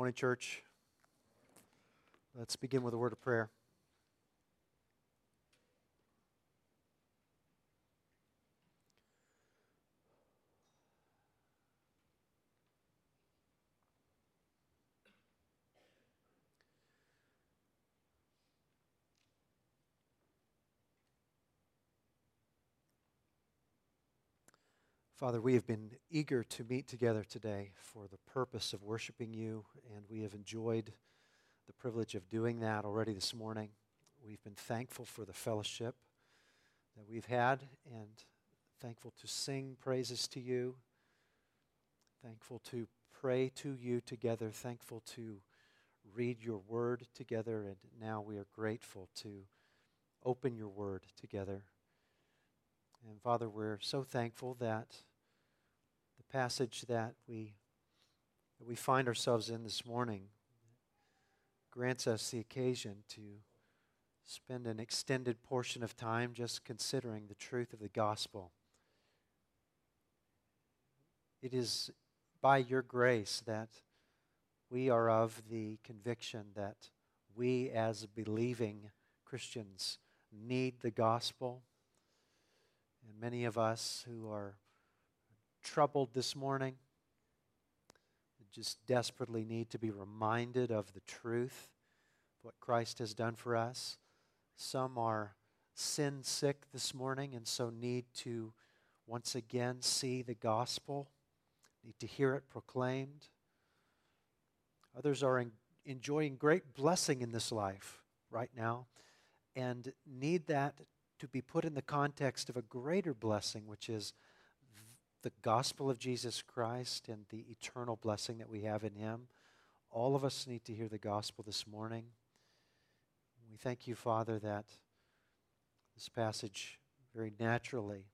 Morning, church. Let's begin with a word of prayer. Father, we have been eager to meet together today for the purpose of worshiping you, and we have enjoyed the privilege of doing that already this morning. We've been thankful for the fellowship that we've had and thankful to sing praises to you, thankful to pray to you together, thankful to read your word together, and now we are grateful to open your word together. And Father, we're so thankful that passage that we, that we find ourselves in this morning grants us the occasion to spend an extended portion of time just considering the truth of the gospel. It is by your grace that we are of the conviction that we, as believing Christians, need the gospel. And many of us who are troubled this morning, just desperately need to be reminded of the truth, what Christ has done for us. Some are sin sick this morning and so need to once again see the gospel, need to hear it proclaimed. Others are in, enjoying great blessing in this life right now and need that to be put in the context of a greater blessing, which is the gospel of Jesus Christ and the eternal blessing that we have in Him. All of us need to hear the gospel this morning. We thank you, Father, that this passage very naturally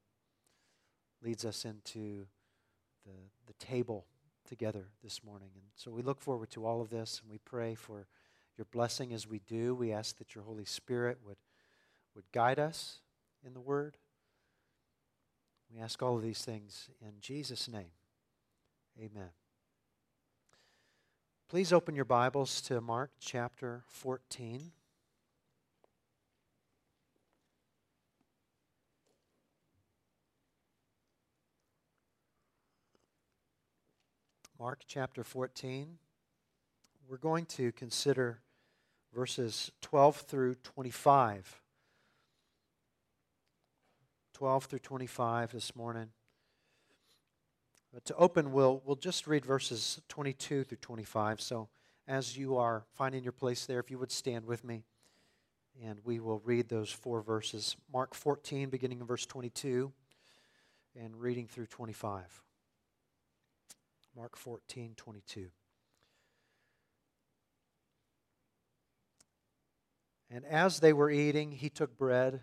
leads us into the, the table together this morning. And so we look forward to all of this and we pray for your blessing as we do. We ask that your Holy Spirit would, would guide us in the Word we ask all of these things in Jesus' name. Amen. Please open your Bibles to Mark chapter 14. Mark chapter 14. We're going to consider verses 12 through 25. 12 through 25 this morning. But to open, we'll, we'll just read verses 22 through 25. So as you are finding your place there, if you would stand with me, and we will read those four verses. Mark 14, beginning in verse 22, and reading through 25. Mark 14, 22. And as they were eating, he took bread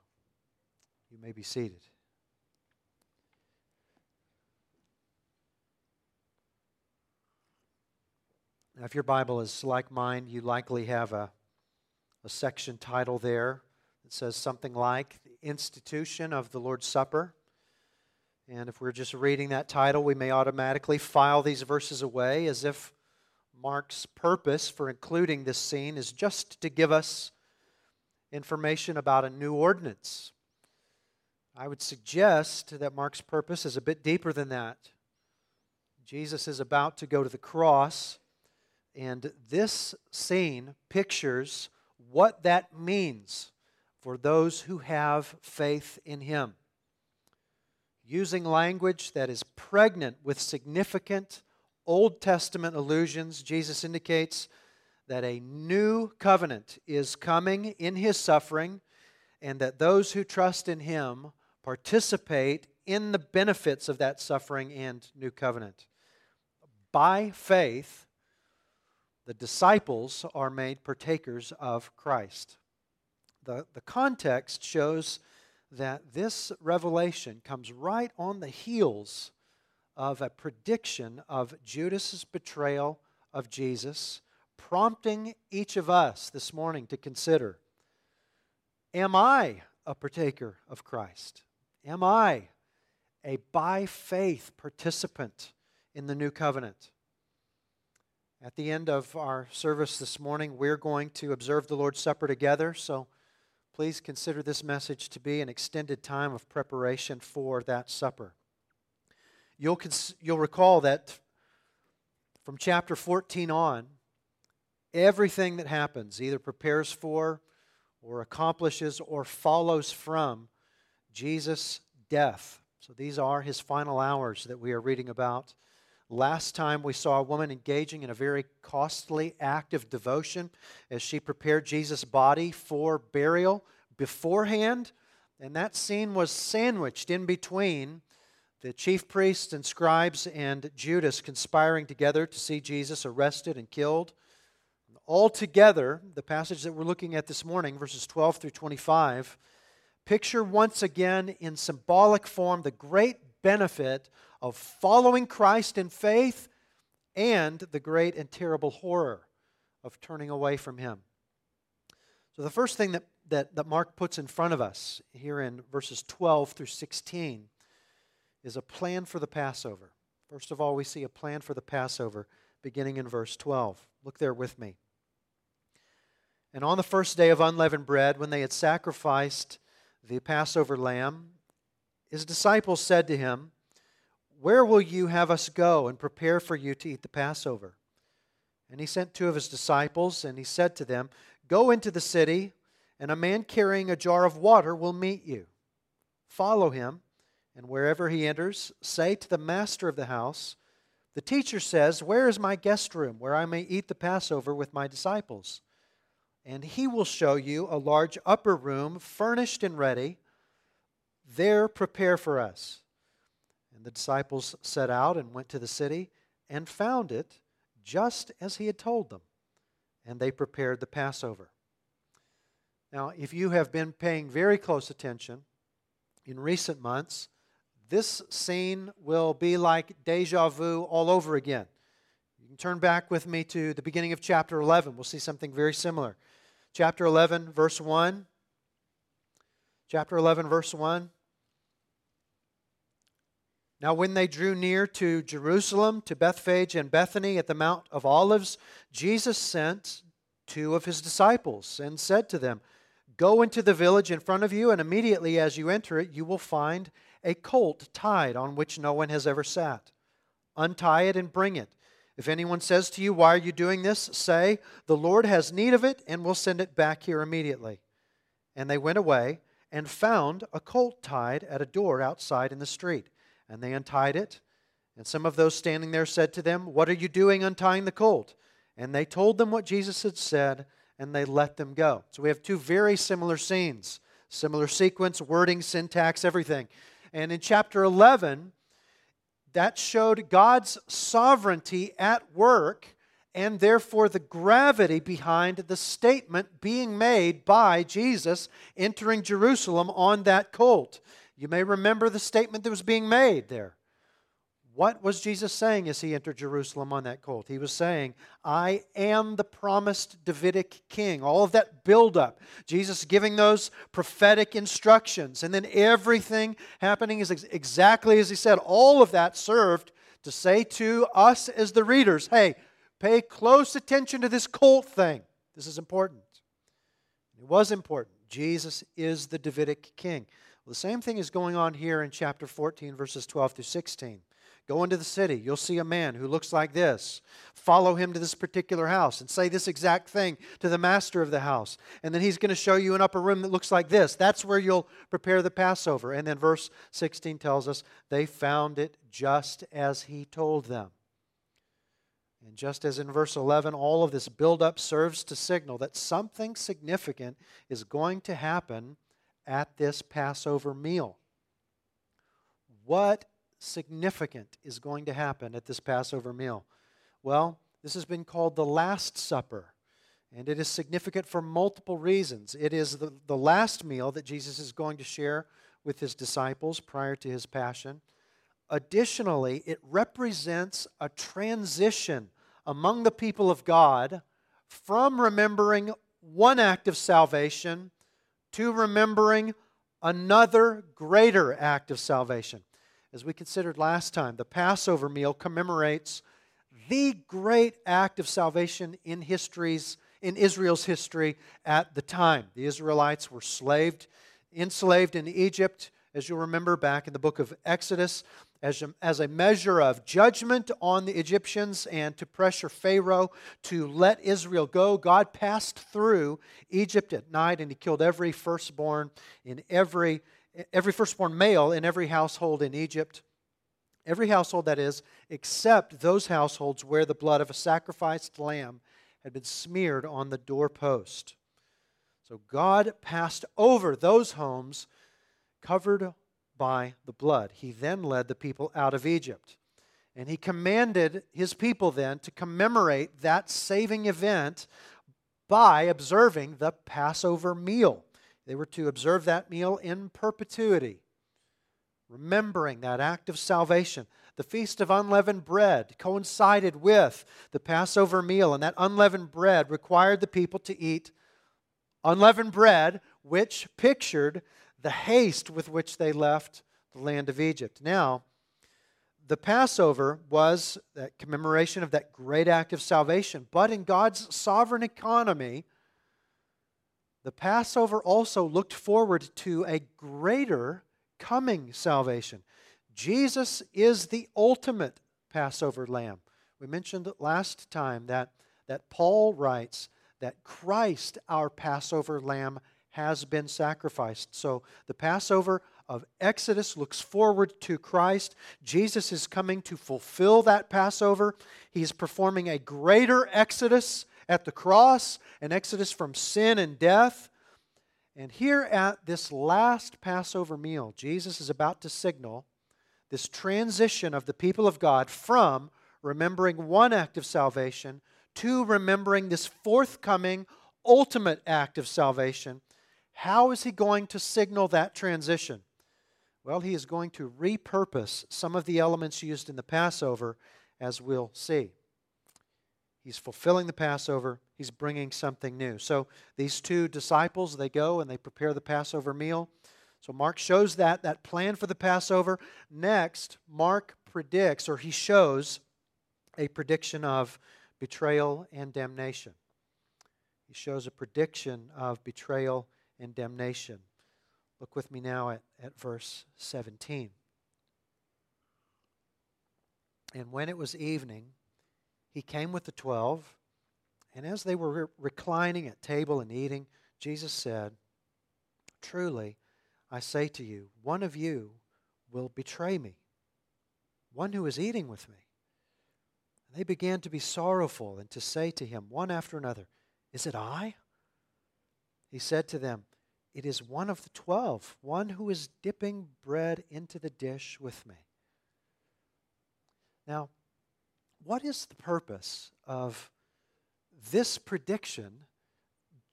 You may be seated. Now, if your Bible is like mine, you likely have a, a section title there that says something like The Institution of the Lord's Supper. And if we're just reading that title, we may automatically file these verses away as if Mark's purpose for including this scene is just to give us information about a new ordinance I would suggest that Mark's purpose is a bit deeper than that. Jesus is about to go to the cross, and this scene pictures what that means for those who have faith in him. Using language that is pregnant with significant Old Testament allusions, Jesus indicates that a new covenant is coming in his suffering, and that those who trust in him participate in the benefits of that suffering and new covenant. By faith, the disciples are made partakers of Christ. The, the context shows that this revelation comes right on the heels of a prediction of Judas's betrayal of Jesus, prompting each of us this morning to consider Am I a partaker of Christ? Am I a by faith participant in the new covenant? At the end of our service this morning, we're going to observe the Lord's Supper together. So please consider this message to be an extended time of preparation for that supper. You'll, cons- you'll recall that from chapter 14 on, everything that happens either prepares for or accomplishes or follows from Jesus' death. So these are his final hours that we are reading about. Last time we saw a woman engaging in a very costly act of devotion as she prepared Jesus' body for burial beforehand. And that scene was sandwiched in between the chief priests and scribes and Judas conspiring together to see Jesus arrested and killed. Altogether, the passage that we're looking at this morning, verses 12 through 25, picture once again in symbolic form the great benefit of following Christ in faith and the great and terrible horror of turning away from Him. So, the first thing that, that, that Mark puts in front of us here in verses 12 through 16 is a plan for the Passover. First of all, we see a plan for the Passover beginning in verse 12. Look there with me. And on the first day of unleavened bread, when they had sacrificed the Passover lamb, his disciples said to him, Where will you have us go and prepare for you to eat the Passover? And he sent two of his disciples, and he said to them, Go into the city, and a man carrying a jar of water will meet you. Follow him, and wherever he enters, say to the master of the house, The teacher says, Where is my guest room, where I may eat the Passover with my disciples? And he will show you a large upper room furnished and ready. There prepare for us. And the disciples set out and went to the city and found it just as he had told them. And they prepared the Passover. Now, if you have been paying very close attention in recent months, this scene will be like deja vu all over again. You can turn back with me to the beginning of chapter 11. We'll see something very similar chapter 11, verse 1. Chapter 11, verse 1. Now, when they drew near to Jerusalem, to Bethphage and Bethany at the Mount of Olives, Jesus sent two of his disciples and said to them, Go into the village in front of you, and immediately as you enter it, you will find a colt tied on which no one has ever sat. Untie it and bring it. If anyone says to you, Why are you doing this? say, The Lord has need of it, and will send it back here immediately. And they went away and found a colt tied at a door outside in the street. And they untied it. And some of those standing there said to them, What are you doing untying the colt? And they told them what Jesus had said, and they let them go. So we have two very similar scenes, similar sequence, wording, syntax, everything. And in chapter 11, that showed God's sovereignty at work and therefore the gravity behind the statement being made by Jesus entering Jerusalem on that colt. You may remember the statement that was being made there. What was Jesus saying as he entered Jerusalem on that colt? He was saying, I am the promised Davidic king. All of that buildup, Jesus giving those prophetic instructions, and then everything happening is exactly as he said. All of that served to say to us as the readers, hey, pay close attention to this colt thing. This is important. It was important. Jesus is the Davidic king. Well, the same thing is going on here in chapter 14, verses 12 through 16. Go into the city. You'll see a man who looks like this. Follow him to this particular house and say this exact thing to the master of the house. And then he's going to show you an upper room that looks like this. That's where you'll prepare the Passover. And then verse 16 tells us they found it just as he told them. And just as in verse 11, all of this buildup serves to signal that something significant is going to happen at this Passover meal. What significant is going to happen at this Passover meal? Well, This has been called the Last Supper. And it is significant for multiple reasons. It is the, the last meal that Jesus is going to share with his disciples prior to his passion. Additionally, it represents a transition among the people of God from remembering one act of salvation to remembering another greater act of salvation. As we considered last time, the Passover meal commemorates the great act of salvation in history's in Israel's history at the time. The Israelites were slaved, enslaved in Egypt, as you'll remember back in the book of Exodus as a, as a measure of judgment on the Egyptians and to pressure Pharaoh to let Israel go, God passed through Egypt at night and he killed every firstborn in every, every firstborn male in every household in Egypt. Every household, that is, except those households where the blood of a sacrificed lamb had been smeared on the doorpost. So God passed over those homes covered by the blood. He then led the people out of Egypt. And he commanded his people then to commemorate that saving event by observing the Passover meal. They were to observe that meal in perpetuity, remembering that act of salvation. The Feast of Unleavened Bread coincided with the Passover meal, and that unleavened bread required the people to eat unleavened bread, which pictured the haste with which they left the land of Egypt. Now, the Passover was that commemoration of that great act of salvation, but in God's sovereign economy, the Passover also looked forward to a greater coming salvation. Jesus is the ultimate Passover lamb. We mentioned last time that, that Paul writes that Christ, our Passover lamb, has been sacrificed. So the Passover of Exodus looks forward to Christ. Jesus is coming to fulfill that Passover. He's performing a greater Exodus at the cross, an Exodus from sin and death. And here at this last Passover meal, Jesus is about to signal this transition of the people of God from remembering one act of salvation to remembering this forthcoming ultimate act of salvation how is he going to signal that transition? Well, he is going to repurpose some of the elements used in the Passover, as we'll see. He's fulfilling the Passover, he's bringing something new. So these two disciples, they go and they prepare the Passover meal. So Mark shows that that plan for the Passover. Next, Mark predicts or he shows a prediction of betrayal and damnation. He shows a prediction of betrayal and damnation. Look with me now at, at verse 17. And when it was evening, he came with the twelve, and as they were re- reclining at table and eating, Jesus said, Truly, I say to you, one of you will betray me, one who is eating with me. And they began to be sorrowful and to say to him, one after another, Is it I? He said to them, It is one of the twelve, one who is dipping bread into the dish with me. Now, what is the purpose of this prediction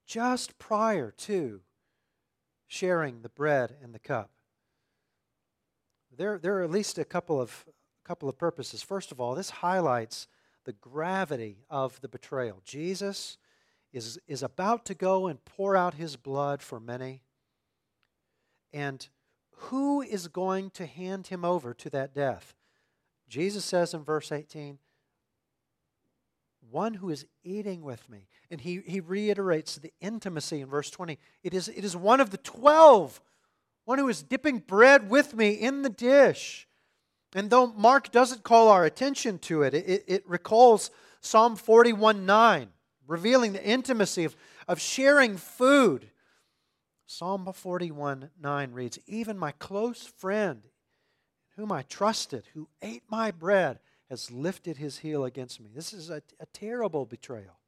just prior to sharing the bread and the cup? There, there are at least a couple of, couple of purposes. First of all, this highlights the gravity of the betrayal. Jesus is, is about to go and pour out his blood for many. And who is going to hand him over to that death? Jesus says in verse 18, one who is eating with me. And he, he reiterates the intimacy in verse 20. It is, it is one of the twelve, one who is dipping bread with me in the dish. And though Mark doesn't call our attention to it, it, it recalls Psalm 41 9 revealing the intimacy of, of sharing food. Psalm 41 9 reads, Even my close friend, whom I trusted, who ate my bread, has lifted his heel against me. This is a, a terrible betrayal.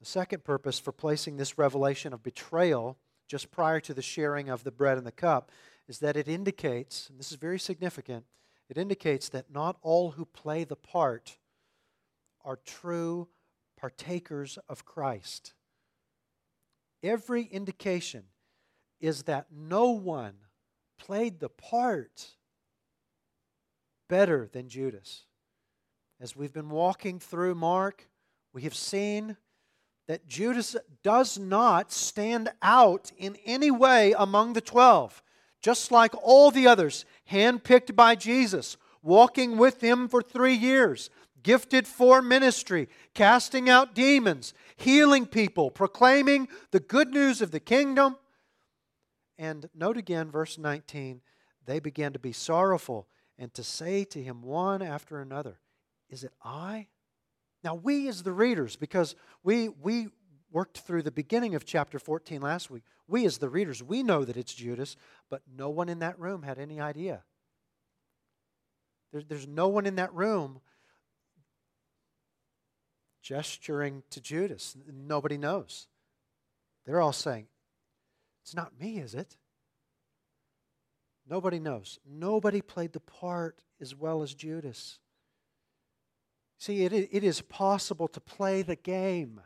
The second purpose for placing this revelation of betrayal just prior to the sharing of the bread and the cup is that it indicates, and this is very significant, it indicates that not all who play the part are true partakers of Christ. Every indication is that no one played the part better than Judas. As we've been walking through Mark, we have seen that Judas does not stand out in any way among the twelve, just like all the others, handpicked by Jesus, walking with him for three years, gifted for ministry, casting out demons, healing people, proclaiming the good news of the kingdom. And note again, verse 19, they began to be sorrowful and to say to him one after another, Is it I? Now, we as the readers, because we, we worked through the beginning of chapter 14 last week, we as the readers, we know that it's Judas, but no one in that room had any idea. There, there's no one in that room gesturing to Judas. Nobody knows. They're all saying, It's not me, is it? Nobody knows. Nobody played the part as well as Judas. See, it, it is possible to play the game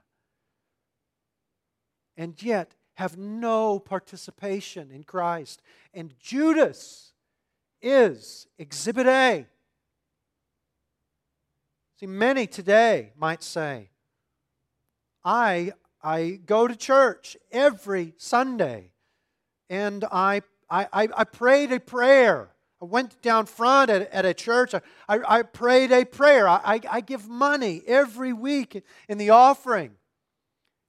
and yet have no participation in Christ. And Judas is exhibit A. See, many today might say, I, I go to church every Sunday and I, I, I prayed a prayer I went down front at, at a church. I, I, I prayed a prayer. I, I, I give money every week in the offering.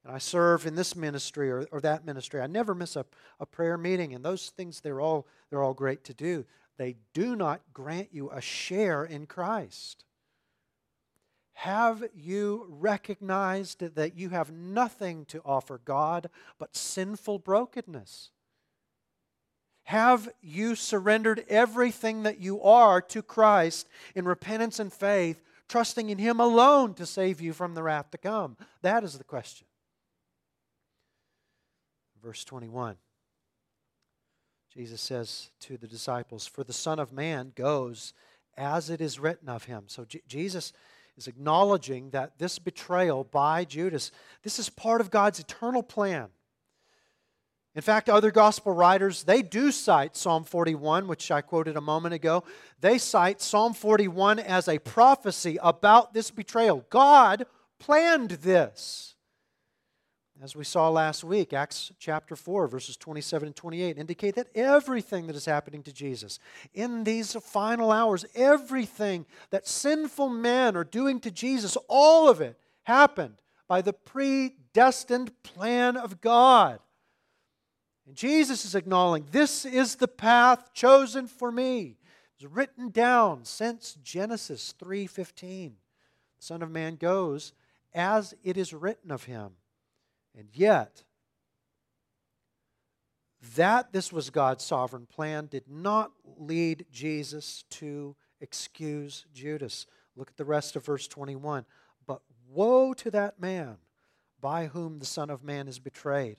And I serve in this ministry or, or that ministry. I never miss a, a prayer meeting. And those things, they're all, they're all great to do. They do not grant you a share in Christ. Have you recognized that you have nothing to offer God but sinful brokenness? Have you surrendered everything that you are to Christ in repentance and faith, trusting in Him alone to save you from the wrath to come? That is the question. Verse 21. Jesus says to the disciples, For the Son of Man goes as it is written of him. So J- Jesus is acknowledging that this betrayal by Judas, this is part of God's eternal plan. In fact, other gospel writers, they do cite Psalm 41, which I quoted a moment ago. They cite Psalm 41 as a prophecy about this betrayal. God planned this. As we saw last week, Acts chapter 4, verses 27 and 28 indicate that everything that is happening to Jesus in these final hours, everything that sinful men are doing to Jesus, all of it happened by the predestined plan of God. And Jesus is acknowledging this is the path chosen for me. It's written down since Genesis 3:15. The Son of Man goes as it is written of him. And yet, that this was God's sovereign plan did not lead Jesus to excuse Judas. Look at the rest of verse 21. But woe to that man by whom the Son of Man is betrayed.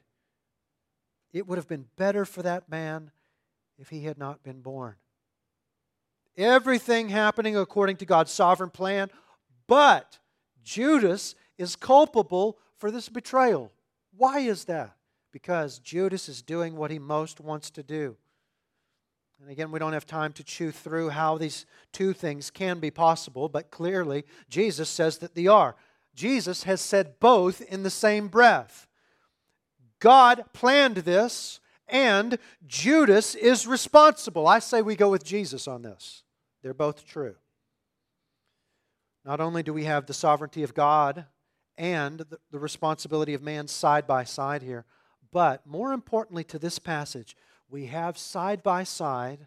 It would have been better for that man if he had not been born. Everything happening according to God's sovereign plan, but Judas is culpable for this betrayal. Why is that? Because Judas is doing what he most wants to do. And again, we don't have time to chew through how these two things can be possible, but clearly Jesus says that they are. Jesus has said both in the same breath. God planned this, and Judas is responsible. I say we go with Jesus on this. They're both true. Not only do we have the sovereignty of God and the, the responsibility of man side by side here, but more importantly to this passage, we have side by side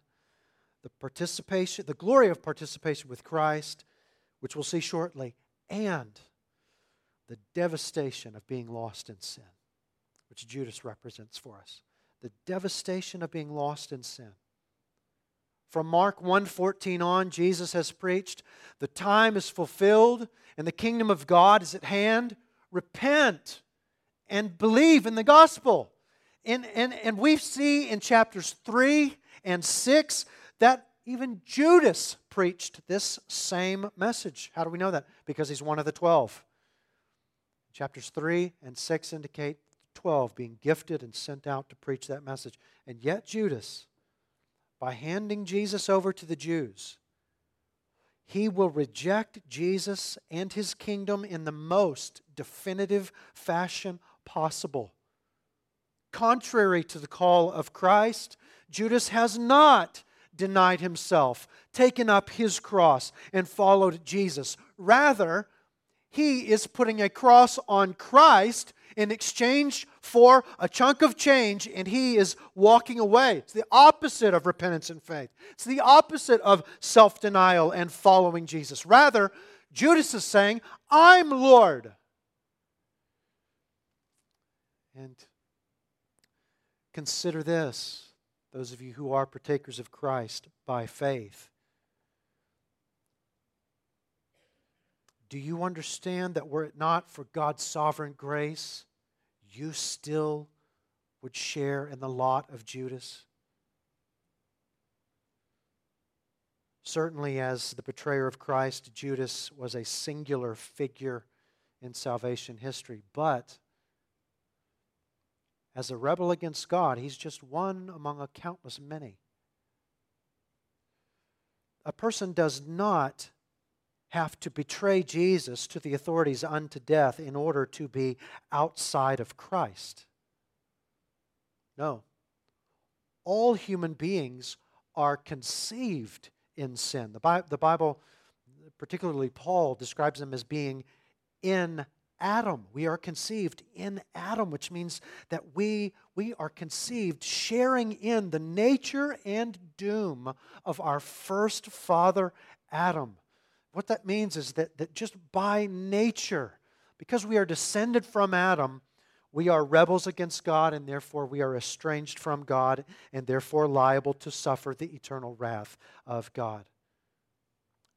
the participation, the glory of participation with Christ, which we'll see shortly, and the devastation of being lost in sin which Judas represents for us. The devastation of being lost in sin. From Mark 1:14 on, Jesus has preached, "The time is fulfilled and the kingdom of God is at hand. Repent and believe in the gospel." And, and, and we see in chapters 3 and 6 that even Judas preached this same message. How do we know that? Because he's one of the twelve. Chapters 3 and 6 indicate 12 being gifted and sent out to preach that message. And yet, Judas, by handing Jesus over to the Jews, he will reject Jesus and his kingdom in the most definitive fashion possible. Contrary to the call of Christ, Judas has not denied himself, taken up his cross, and followed Jesus. Rather, he is putting a cross on Christ in exchange for a chunk of change, and he is walking away. It's the opposite of repentance and faith, it's the opposite of self denial and following Jesus. Rather, Judas is saying, I'm Lord. And consider this, those of you who are partakers of Christ by faith. Do you understand that were it not for God's sovereign grace, you still would share in the lot of Judas? Certainly, as the betrayer of Christ, Judas was a singular figure in salvation history. But as a rebel against God, he's just one among a countless many. A person does not have to betray Jesus to the authorities unto death in order to be outside of Christ. No. All human beings are conceived in sin. The, Bi- the Bible, particularly Paul, describes them as being in Adam. We are conceived in Adam, which means that we, we are conceived sharing in the nature and doom of our first father, Adam. What that means is that, that just by nature, because we are descended from Adam, we are rebels against God, and therefore we are estranged from God, and therefore liable to suffer the eternal wrath of God.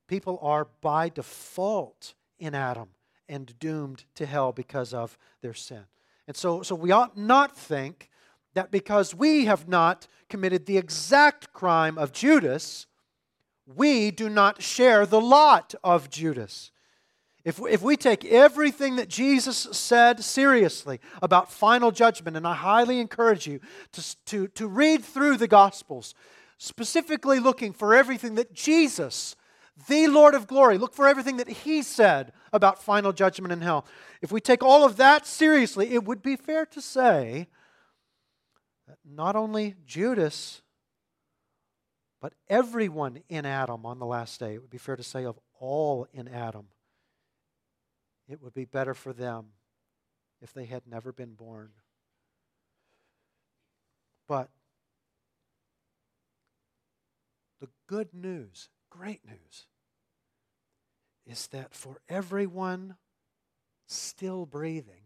People are by default in Adam and doomed to hell because of their sin. And so, so we ought not think that because we have not committed the exact crime of Judas, we do not share the lot of Judas. If, if we take everything that Jesus said seriously about final judgment, and I highly encourage you to, to, to read through the Gospels, specifically looking for everything that Jesus, the Lord of glory, look for everything that He said about final judgment in hell. If we take all of that seriously, it would be fair to say that not only Judas but everyone in Adam on the last day, it would be fair to say, of all in Adam, it would be better for them if they had never been born. But the good news, great news, is that for everyone still breathing,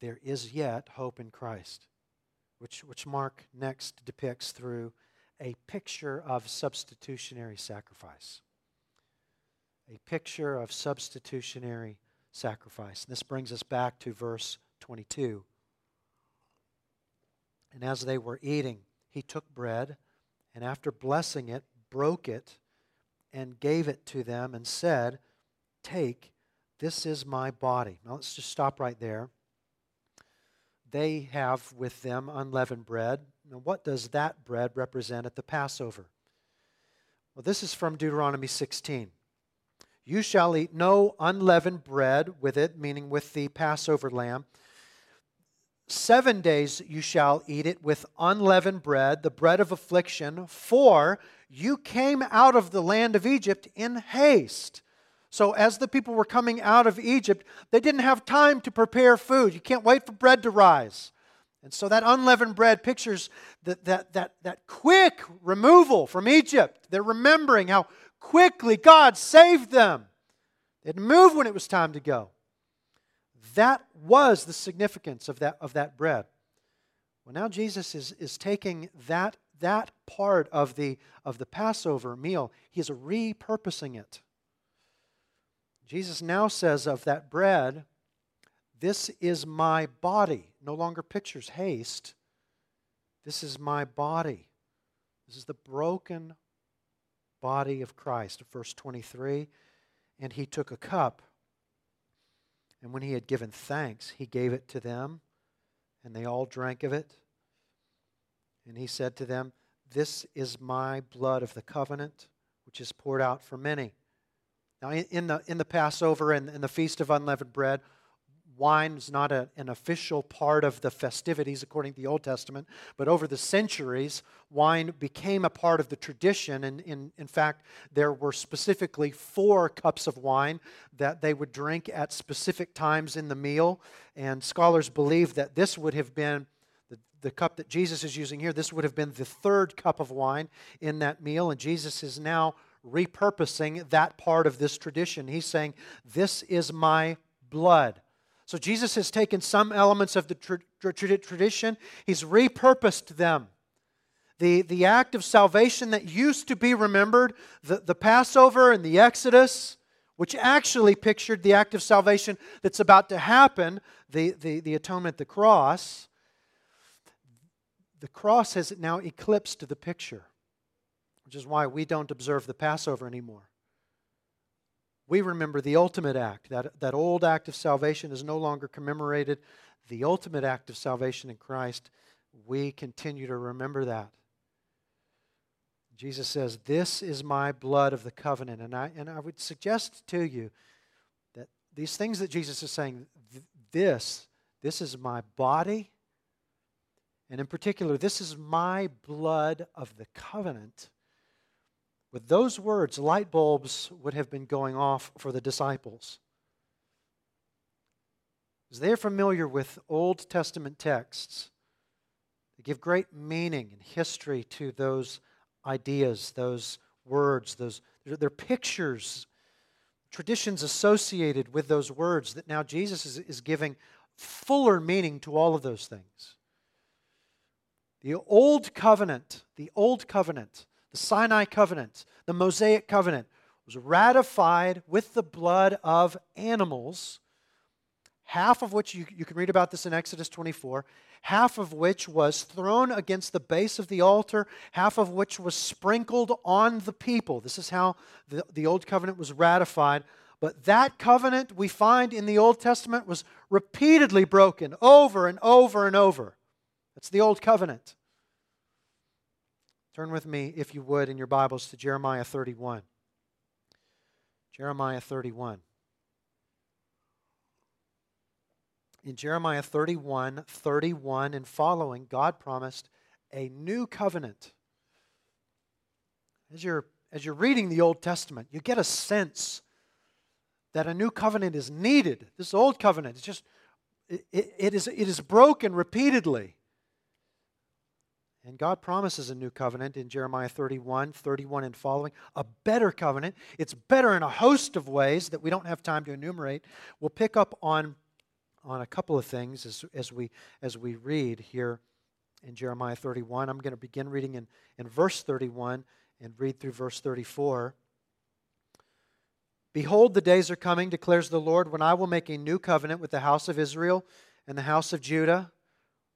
there is yet hope in Christ, which, which Mark next depicts through a picture of substitutionary sacrifice. A picture of substitutionary sacrifice. And this brings us back to verse 22. And as they were eating, he took bread, and after blessing it, broke it, and gave it to them, and said, Take, this is my body. Now let's just stop right there. They have with them unleavened bread. Now, what does that bread represent at the Passover? Well, this is from Deuteronomy 16. You shall eat no unleavened bread with it, meaning with the Passover lamb. Seven days you shall eat it with unleavened bread, the bread of affliction, for you came out of the land of Egypt in haste. So, as the people were coming out of Egypt, they didn't have time to prepare food. You can't wait for bread to rise. And so that unleavened bread pictures that, that, that, that quick removal from Egypt. They're remembering how quickly God saved them. They'd moved when it was time to go. That was the significance of that, of that bread. Well, now Jesus is, is taking that, that part of the, of the Passover meal, he's repurposing it. Jesus now says of that bread, This is my body no longer pictures haste. This is my body. This is the broken body of Christ. Verse 23 And he took a cup, and when he had given thanks, he gave it to them, and they all drank of it. And he said to them, This is my blood of the covenant, which is poured out for many. Now, in the, in the Passover and, and the Feast of Unleavened Bread, wine is not a, an official part of the festivities according to the Old Testament, but over the centuries, wine became a part of the tradition. And in, in fact, there were specifically four cups of wine that they would drink at specific times in the meal. And scholars believe that this would have been the, the cup that Jesus is using here, this would have been the third cup of wine in that meal. And Jesus is now repurposing that part of this tradition. He's saying, This is my blood. So Jesus has taken some elements of the tra- tra- tradition, he's repurposed them. The, the act of salvation that used to be remembered, the, the Passover and the Exodus, which actually pictured the act of salvation that's about to happen, the, the, the atonement, the cross, the cross has now eclipsed the picture which is why we don't observe the Passover anymore. We remember the ultimate act. That, that old act of salvation is no longer commemorated. The ultimate act of salvation in Christ, we continue to remember that. Jesus says, This is my blood of the covenant. And I, and I would suggest to you that these things that Jesus is saying, this, this is my body. And in particular, this is my blood of the covenant with those words, light bulbs would have been going off for the disciples. As they're familiar with Old Testament texts, they give great meaning and history to those ideas, those words, those they're pictures, traditions associated with those words that now Jesus is, is giving fuller meaning to all of those things. The old covenant, the old covenant the Sinai covenant, the Mosaic covenant, was ratified with the blood of animals, half of which you, you can read about this in Exodus 24, half of which was thrown against the base of the altar, half of which was sprinkled on the people. This is how the, the Old Covenant was ratified. But that covenant we find in the Old Testament was repeatedly broken over and over and over. That's the Old Covenant. Turn with me, if you would, in your Bibles to Jeremiah 31. Jeremiah 31. In Jeremiah 31, 31 and following, God promised a new covenant. As you're, as you're reading the Old Testament, you get a sense that a new covenant is needed. This old covenant is just, it, it, is, it is broken repeatedly. And God promises a new covenant in Jeremiah 31, 31 and following, a better covenant. It's better in a host of ways that we don't have time to enumerate. We'll pick up on, on a couple of things as, as, we, as we read here in Jeremiah 31. I'm going to begin reading in, in verse 31 and read through verse 34. Behold, the days are coming, declares the Lord, when I will make a new covenant with the house of Israel and the house of Judah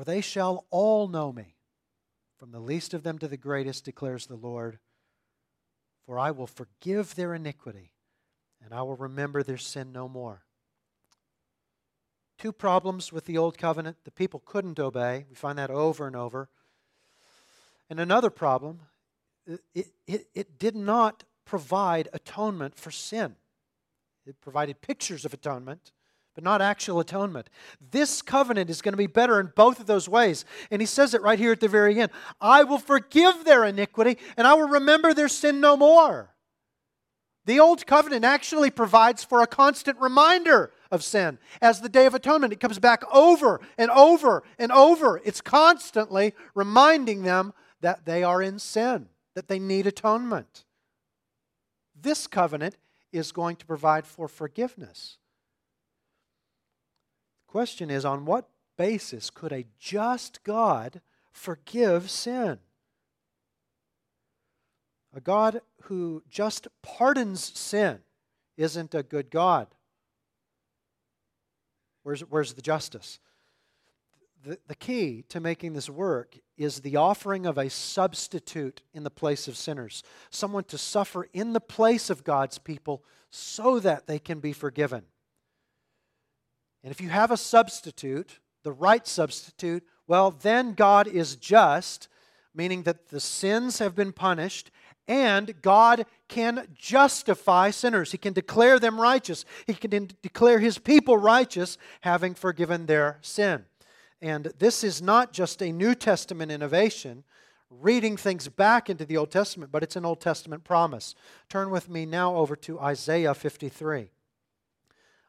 for they shall all know me, from the least of them to the greatest, declares the Lord. For I will forgive their iniquity, and I will remember their sin no more. Two problems with the Old Covenant the people couldn't obey. We find that over and over. And another problem, it, it, it did not provide atonement for sin. It provided pictures of atonement, but not actual atonement. This covenant is going to be better in both of those ways. And he says it right here at the very end I will forgive their iniquity, and I will remember their sin no more. The old covenant actually provides for a constant reminder of sin. As the Day of Atonement, it comes back over and over and over. It's constantly reminding them that they are in sin, that they need atonement. This covenant is going to provide for forgiveness. Question is on what basis could a just God forgive sin? A God who just pardons sin isn't a good God. Where's, where's the justice? The, the key to making this work is the offering of a substitute in the place of sinners, someone to suffer in the place of God's people so that they can be forgiven. And if you have a substitute, the right substitute, well, then God is just, meaning that the sins have been punished and God can justify sinners. He can declare them righteous. He can declare his people righteous, having forgiven their sin. And this is not just a New Testament innovation, reading things back into the Old Testament, but it's an Old Testament promise. Turn with me now over to Isaiah 53.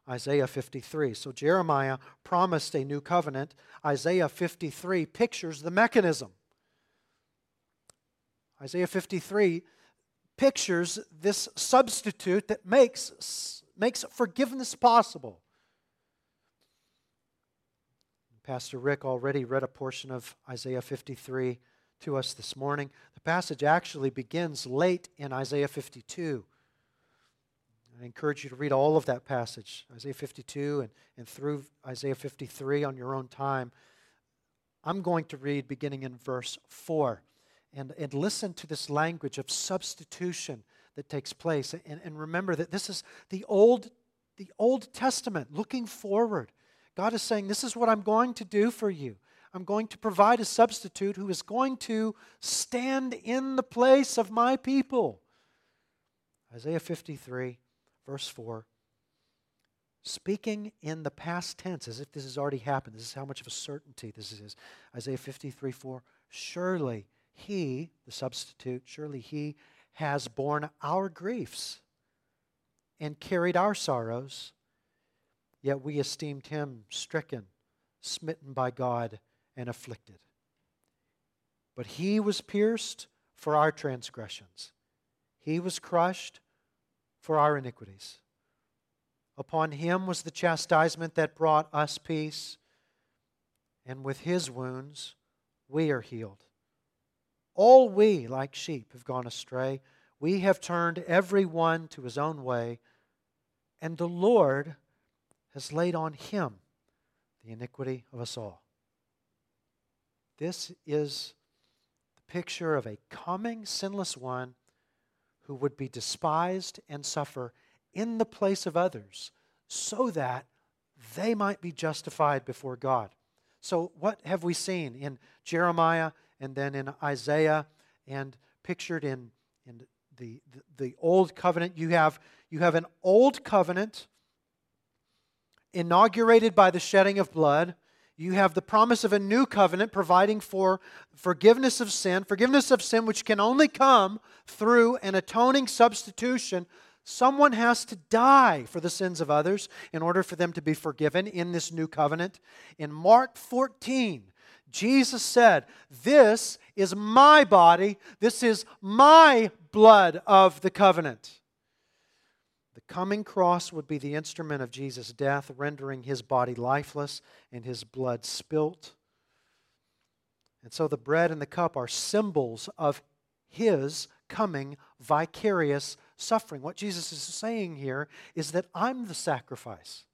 Isaiah 53. So Jeremiah promised a new covenant. Isaiah 53 pictures the mechanism. Isaiah 53 pictures this substitute that makes, makes forgiveness possible. Pastor Rick already read a portion of Isaiah 53 to us this morning. The passage actually begins late in Isaiah 52. I encourage you to read all of that passage, Isaiah 52 and, and through Isaiah 53 on your own time. I'm going to read beginning in verse 4 and, and listen to this language of substitution that takes place. And, and remember that this is the Old, the Old Testament looking forward. God is saying, This is what I'm going to do for you. I'm going to provide a substitute who is going to stand in the place of my people. Isaiah 53, verse 4. Speaking in the past tense, as if this has already happened. This is how much of a certainty this is. Isaiah 53, 4. Surely he, the substitute, surely He has borne our griefs and carried our sorrows, yet we esteemed Him stricken, smitten by God, and afflicted. But He was pierced for our transgressions, He was crushed for our iniquities. Upon Him was the chastisement that brought us peace, and with His wounds we are healed. All we, like sheep, have gone astray. We have turned every one to his own way, and the Lord has laid on him the iniquity of us all. This is the picture of a coming sinless one who would be despised and suffer in the place of others so that they might be justified before God. So, what have we seen in Jeremiah and then in Isaiah and pictured in, in the, the, the Old Covenant. You have, you have an Old Covenant inaugurated by the shedding of blood. You have the promise of a new covenant providing for forgiveness of sin, forgiveness of sin which can only come through an atoning substitution. Someone has to die for the sins of others in order for them to be forgiven in this new covenant. In Mark 14, Jesus said, This is my body, this is my blood of the covenant. The coming cross would be the instrument of Jesus' death, rendering his body lifeless and his blood spilt. And so the bread and the cup are symbols of his coming vicarious suffering. What Jesus is saying here is that I'm the sacrifice,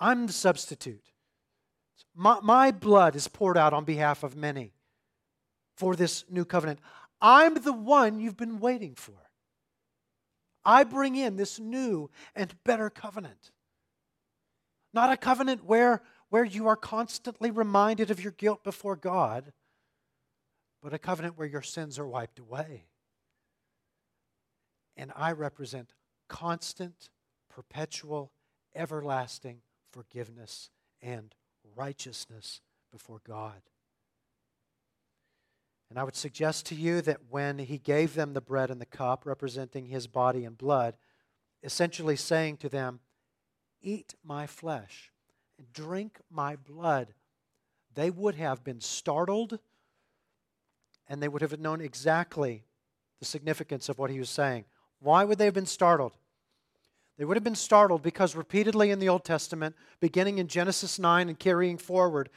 I'm the substitute. My, my blood is poured out on behalf of many for this new covenant. I'm the one you've been waiting for. I bring in this new and better covenant. Not a covenant where, where you are constantly reminded of your guilt before God, but a covenant where your sins are wiped away. And I represent constant, perpetual, everlasting forgiveness and righteousness before God. And I would suggest to you that when he gave them the bread and the cup, representing his body and blood, essentially saying to them, Eat my flesh, and drink my blood, they would have been startled and they would have known exactly the significance of what he was saying. Why would they have been startled? They would have been startled because repeatedly in the Old Testament, beginning in Genesis 9 and carrying forward,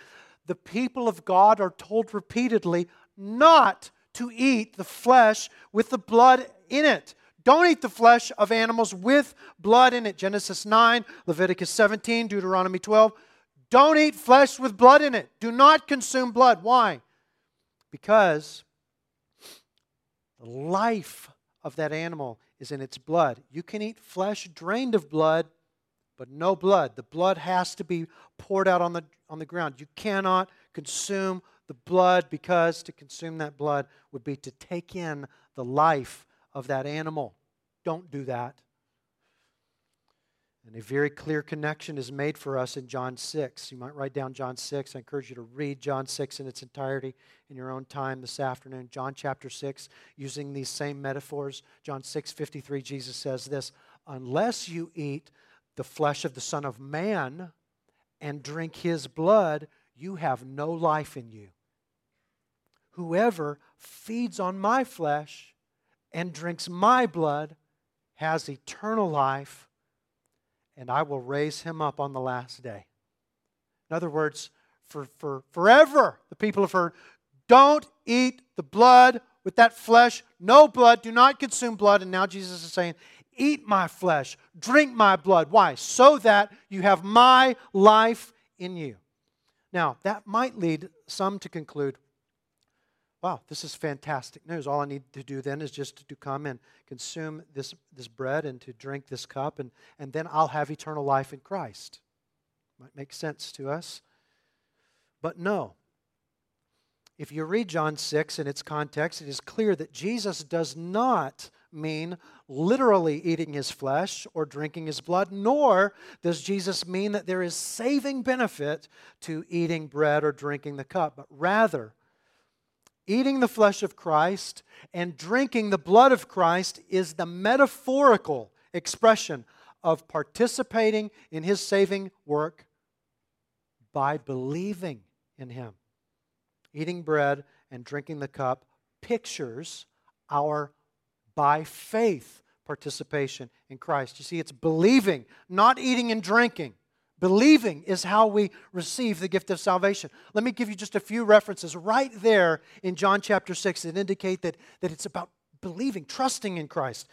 the people of God are told repeatedly not to eat the flesh with the blood in it. Don't eat the flesh of animals with blood in it. Genesis 9, Leviticus 17, Deuteronomy 12. Don't eat flesh with blood in it. Do not consume blood. Why? Because the life of that animal is in its blood. You can eat flesh drained of blood, but no blood. The blood has to be poured out on the, on the ground. You cannot consume the blood because to consume that blood would be to take in the life of that animal. Don't do that. And a very clear connection is made for us in John 6. You might write down John 6. I encourage you to read John 6 in its entirety in your own time this afternoon. John chapter 6, using these same metaphors. John 6 53, Jesus says this Unless you eat the flesh of the Son of Man and drink his blood, you have no life in you. Whoever feeds on my flesh and drinks my blood has eternal life, and I will raise him up on the last day. In other words, for, for forever, the people have heard, don't eat the blood with that flesh. No blood. Do not consume blood. And now Jesus is saying, eat my flesh, drink my blood. Why? So that you have my life in you. Now, that might lead some to conclude, wow, this is fantastic news. All I need to do then is just to come and consume this, this bread and to drink this cup, and, and then I'll have eternal life in Christ. Might make sense to us. But no. If you read John 6 in its context, it is clear that Jesus does not mean literally eating his flesh or drinking his blood, nor does Jesus mean that there is saving benefit to eating bread or drinking the cup, but rather, eating the flesh of Christ and drinking the blood of Christ is the metaphorical expression of participating in his saving work by believing in him. Eating bread and drinking the cup pictures our by faith participation in Christ. You see, it's believing, not eating and drinking. Believing is how we receive the gift of salvation. Let me give you just a few references right there in John chapter 6 that indicate that, that it's about believing, trusting in Christ.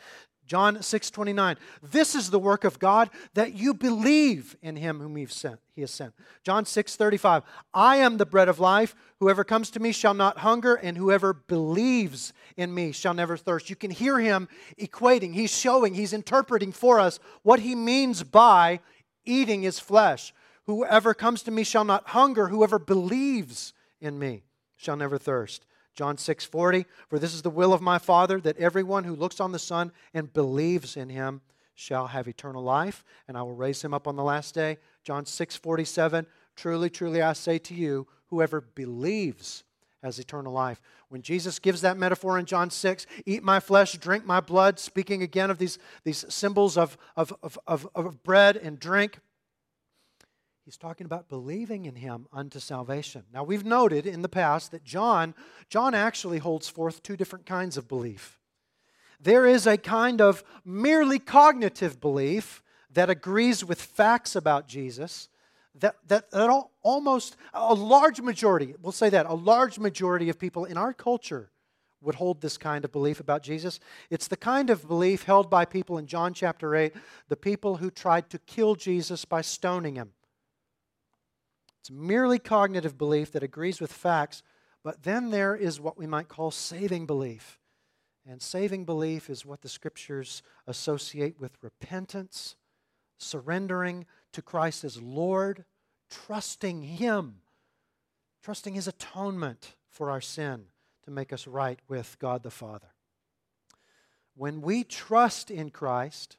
John 6 29. This is the work of God that you believe in him whom sent, he has sent. John 6 35. I am the bread of life. Whoever comes to me shall not hunger, and whoever believes in me shall never thirst. You can hear him equating, he's showing, he's interpreting for us what he means by eating his flesh. Whoever comes to me shall not hunger, whoever believes in me shall never thirst. John 6 40, for this is the will of my Father, that everyone who looks on the Son and believes in him shall have eternal life, and I will raise him up on the last day. John 6 47, truly, truly I say to you, whoever believes has eternal life. When Jesus gives that metaphor in John 6, eat my flesh, drink my blood, speaking again of these, these symbols of, of, of, of, of bread and drink, He's talking about believing in him unto salvation. Now we've noted in the past that John John actually holds forth two different kinds of belief. There is a kind of merely cognitive belief that agrees with facts about Jesus that, that, that almost a large majority, we'll say that, a large majority of people in our culture would hold this kind of belief about Jesus. It's the kind of belief held by people in John chapter 8, the people who tried to kill Jesus by stoning him. It's merely cognitive belief that agrees with facts, but then there is what we might call saving belief. And saving belief is what the scriptures associate with repentance, surrendering to Christ as Lord, trusting Him, trusting His atonement for our sin to make us right with God the Father. When we trust in Christ,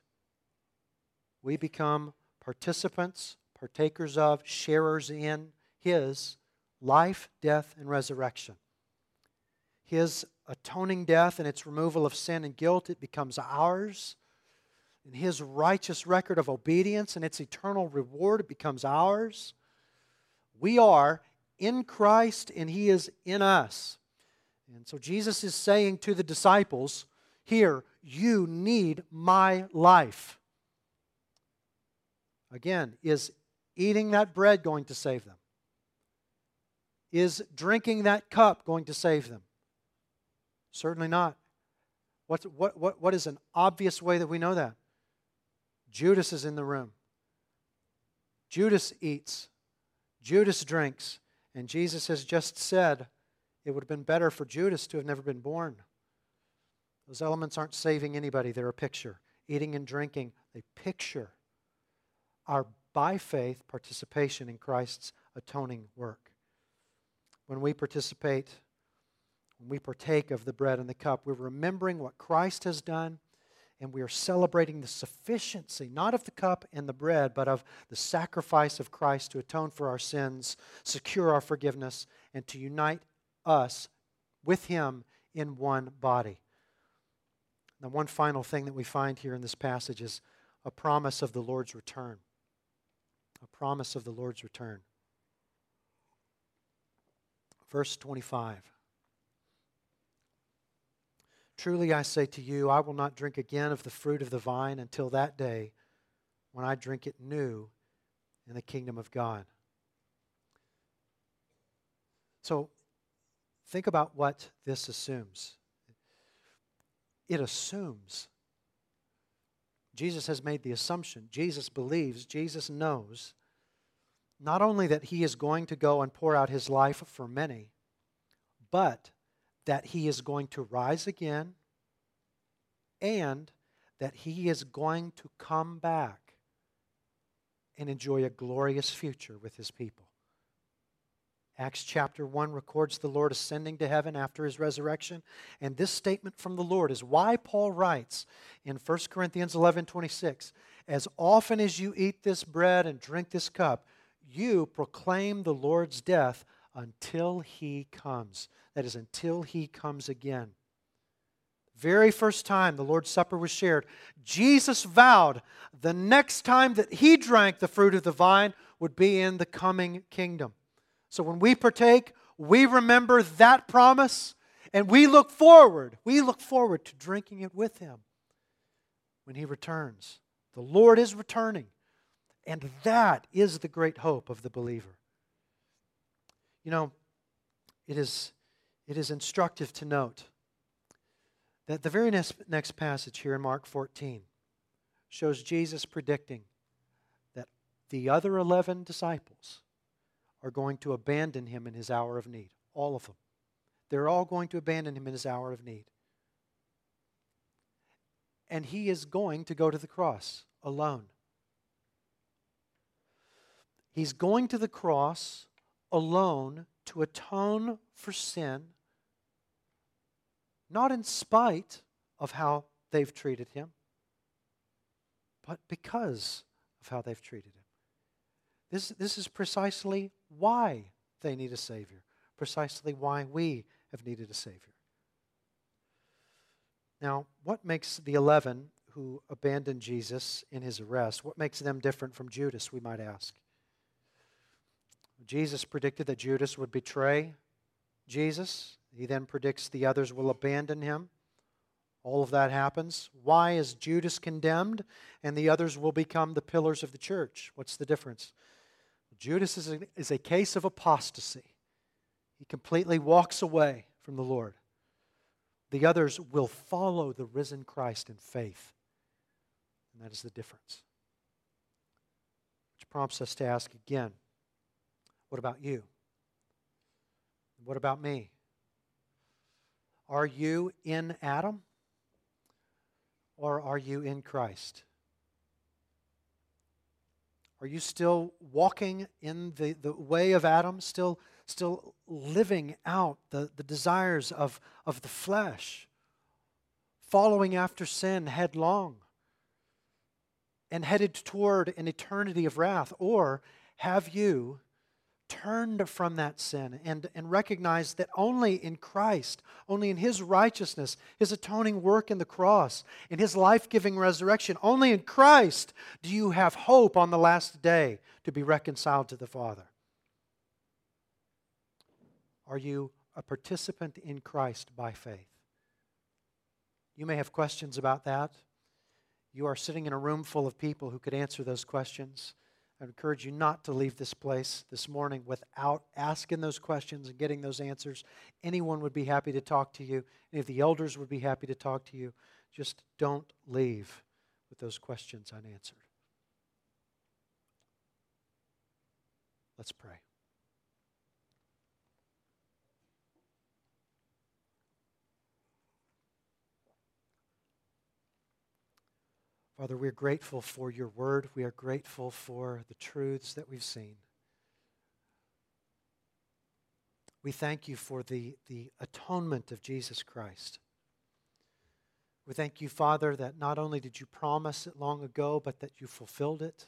we become participants partakers of, sharers in His life, death, and resurrection. His atoning death and its removal of sin and guilt, it becomes ours. And His righteous record of obedience and its eternal reward, becomes ours. We are in Christ and He is in us. And so Jesus is saying to the disciples, here, you need my life. Again, is eating that bread going to save them? Is drinking that cup going to save them? Certainly not. What's, what, what, what is an obvious way that we know that? Judas is in the room. Judas eats. Judas drinks. And Jesus has just said it would have been better for Judas to have never been born. Those elements aren't saving anybody, they're a picture. Eating and drinking, they picture our by faith participation in Christ's atoning work. When we participate, when we partake of the bread and the cup, we're remembering what Christ has done and we are celebrating the sufficiency, not of the cup and the bread, but of the sacrifice of Christ to atone for our sins, secure our forgiveness, and to unite us with Him in one body. Now, one final thing that we find here in this passage is a promise of the Lord's return. A promise of the Lord's return. Verse 25. Truly I say to you, I will not drink again of the fruit of the vine until that day when I drink it new in the kingdom of God. So think about what this assumes. It assumes. Jesus has made the assumption. Jesus believes, Jesus knows not only that he is going to go and pour out his life for many, but that he is going to rise again and that he is going to come back and enjoy a glorious future with his people. Acts chapter 1 records the Lord ascending to heaven after his resurrection. And this statement from the Lord is why Paul writes in 1 Corinthians 11 26, As often as you eat this bread and drink this cup, you proclaim the Lord's death until he comes. That is, until he comes again. Very first time the Lord's Supper was shared, Jesus vowed the next time that he drank the fruit of the vine would be in the coming kingdom. So when we partake, we remember that promise and we look forward. We look forward to drinking it with him when he returns. The Lord is returning. And that is the great hope of the believer. You know, it is, it is instructive to note that the very next, next passage here in Mark 14 shows Jesus predicting that the other 11 disciples are going to abandon him in his hour of need. All of them. They're all going to abandon him in his hour of need. And he is going to go to the cross alone. He's going to the cross alone to atone for sin, not in spite of how they've treated him, but because of how they've treated him. This, this is precisely why they need a Savior, precisely why we have needed a Savior. Now, what makes the 11 who abandoned Jesus in his arrest, what makes them different from Judas, we might ask? Jesus predicted that Judas would betray Jesus. He then predicts the others will abandon him. All of that happens. Why is Judas condemned and the others will become the pillars of the church? What's the difference? Judas is a, is a case of apostasy. He completely walks away from the Lord. The others will follow the risen Christ in faith. And that is the difference. Which prompts us to ask again what about you? What about me? Are you in Adam? Or are you in Christ? Are you still walking in the, the way of Adam, still, still living out the, the desires of, of the flesh, following after sin headlong, and headed toward an eternity of wrath? Or have you turned from that sin and, and recognized that only in Christ, only in His righteousness, His atoning work in the cross, in His life giving resurrection, only in Christ do you have hope on the last day to be reconciled to the Father. Are you a participant in Christ by faith? You may have questions about that. You are sitting in a room full of people who could answer those questions. I encourage you not to leave this place this morning without asking those questions and getting those answers. Anyone would be happy to talk to you. Any of the elders would be happy to talk to you. Just don't leave with those questions unanswered. Let's pray. Father, we are grateful for your word. We are grateful for the truths that we've seen. We thank you for the, the atonement of Jesus Christ. We thank you, Father, that not only did you promise it long ago, but that you fulfilled it.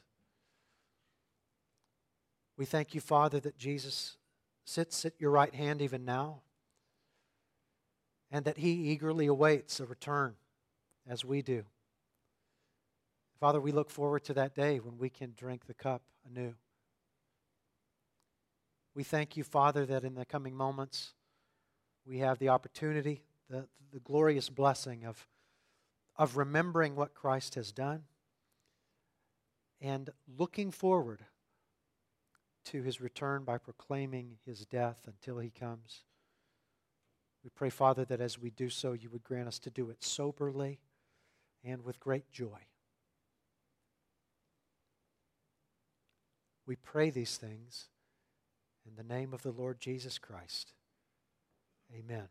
We thank you, Father, that Jesus sits at your right hand even now, and that he eagerly awaits a return as we do. Father, we look forward to that day when we can drink the cup anew. We thank you, Father, that in the coming moments we have the opportunity, the, the glorious blessing of, of remembering what Christ has done and looking forward to his return by proclaiming his death until he comes. We pray, Father, that as we do so, you would grant us to do it soberly and with great joy. We pray these things in the name of the Lord Jesus Christ. Amen.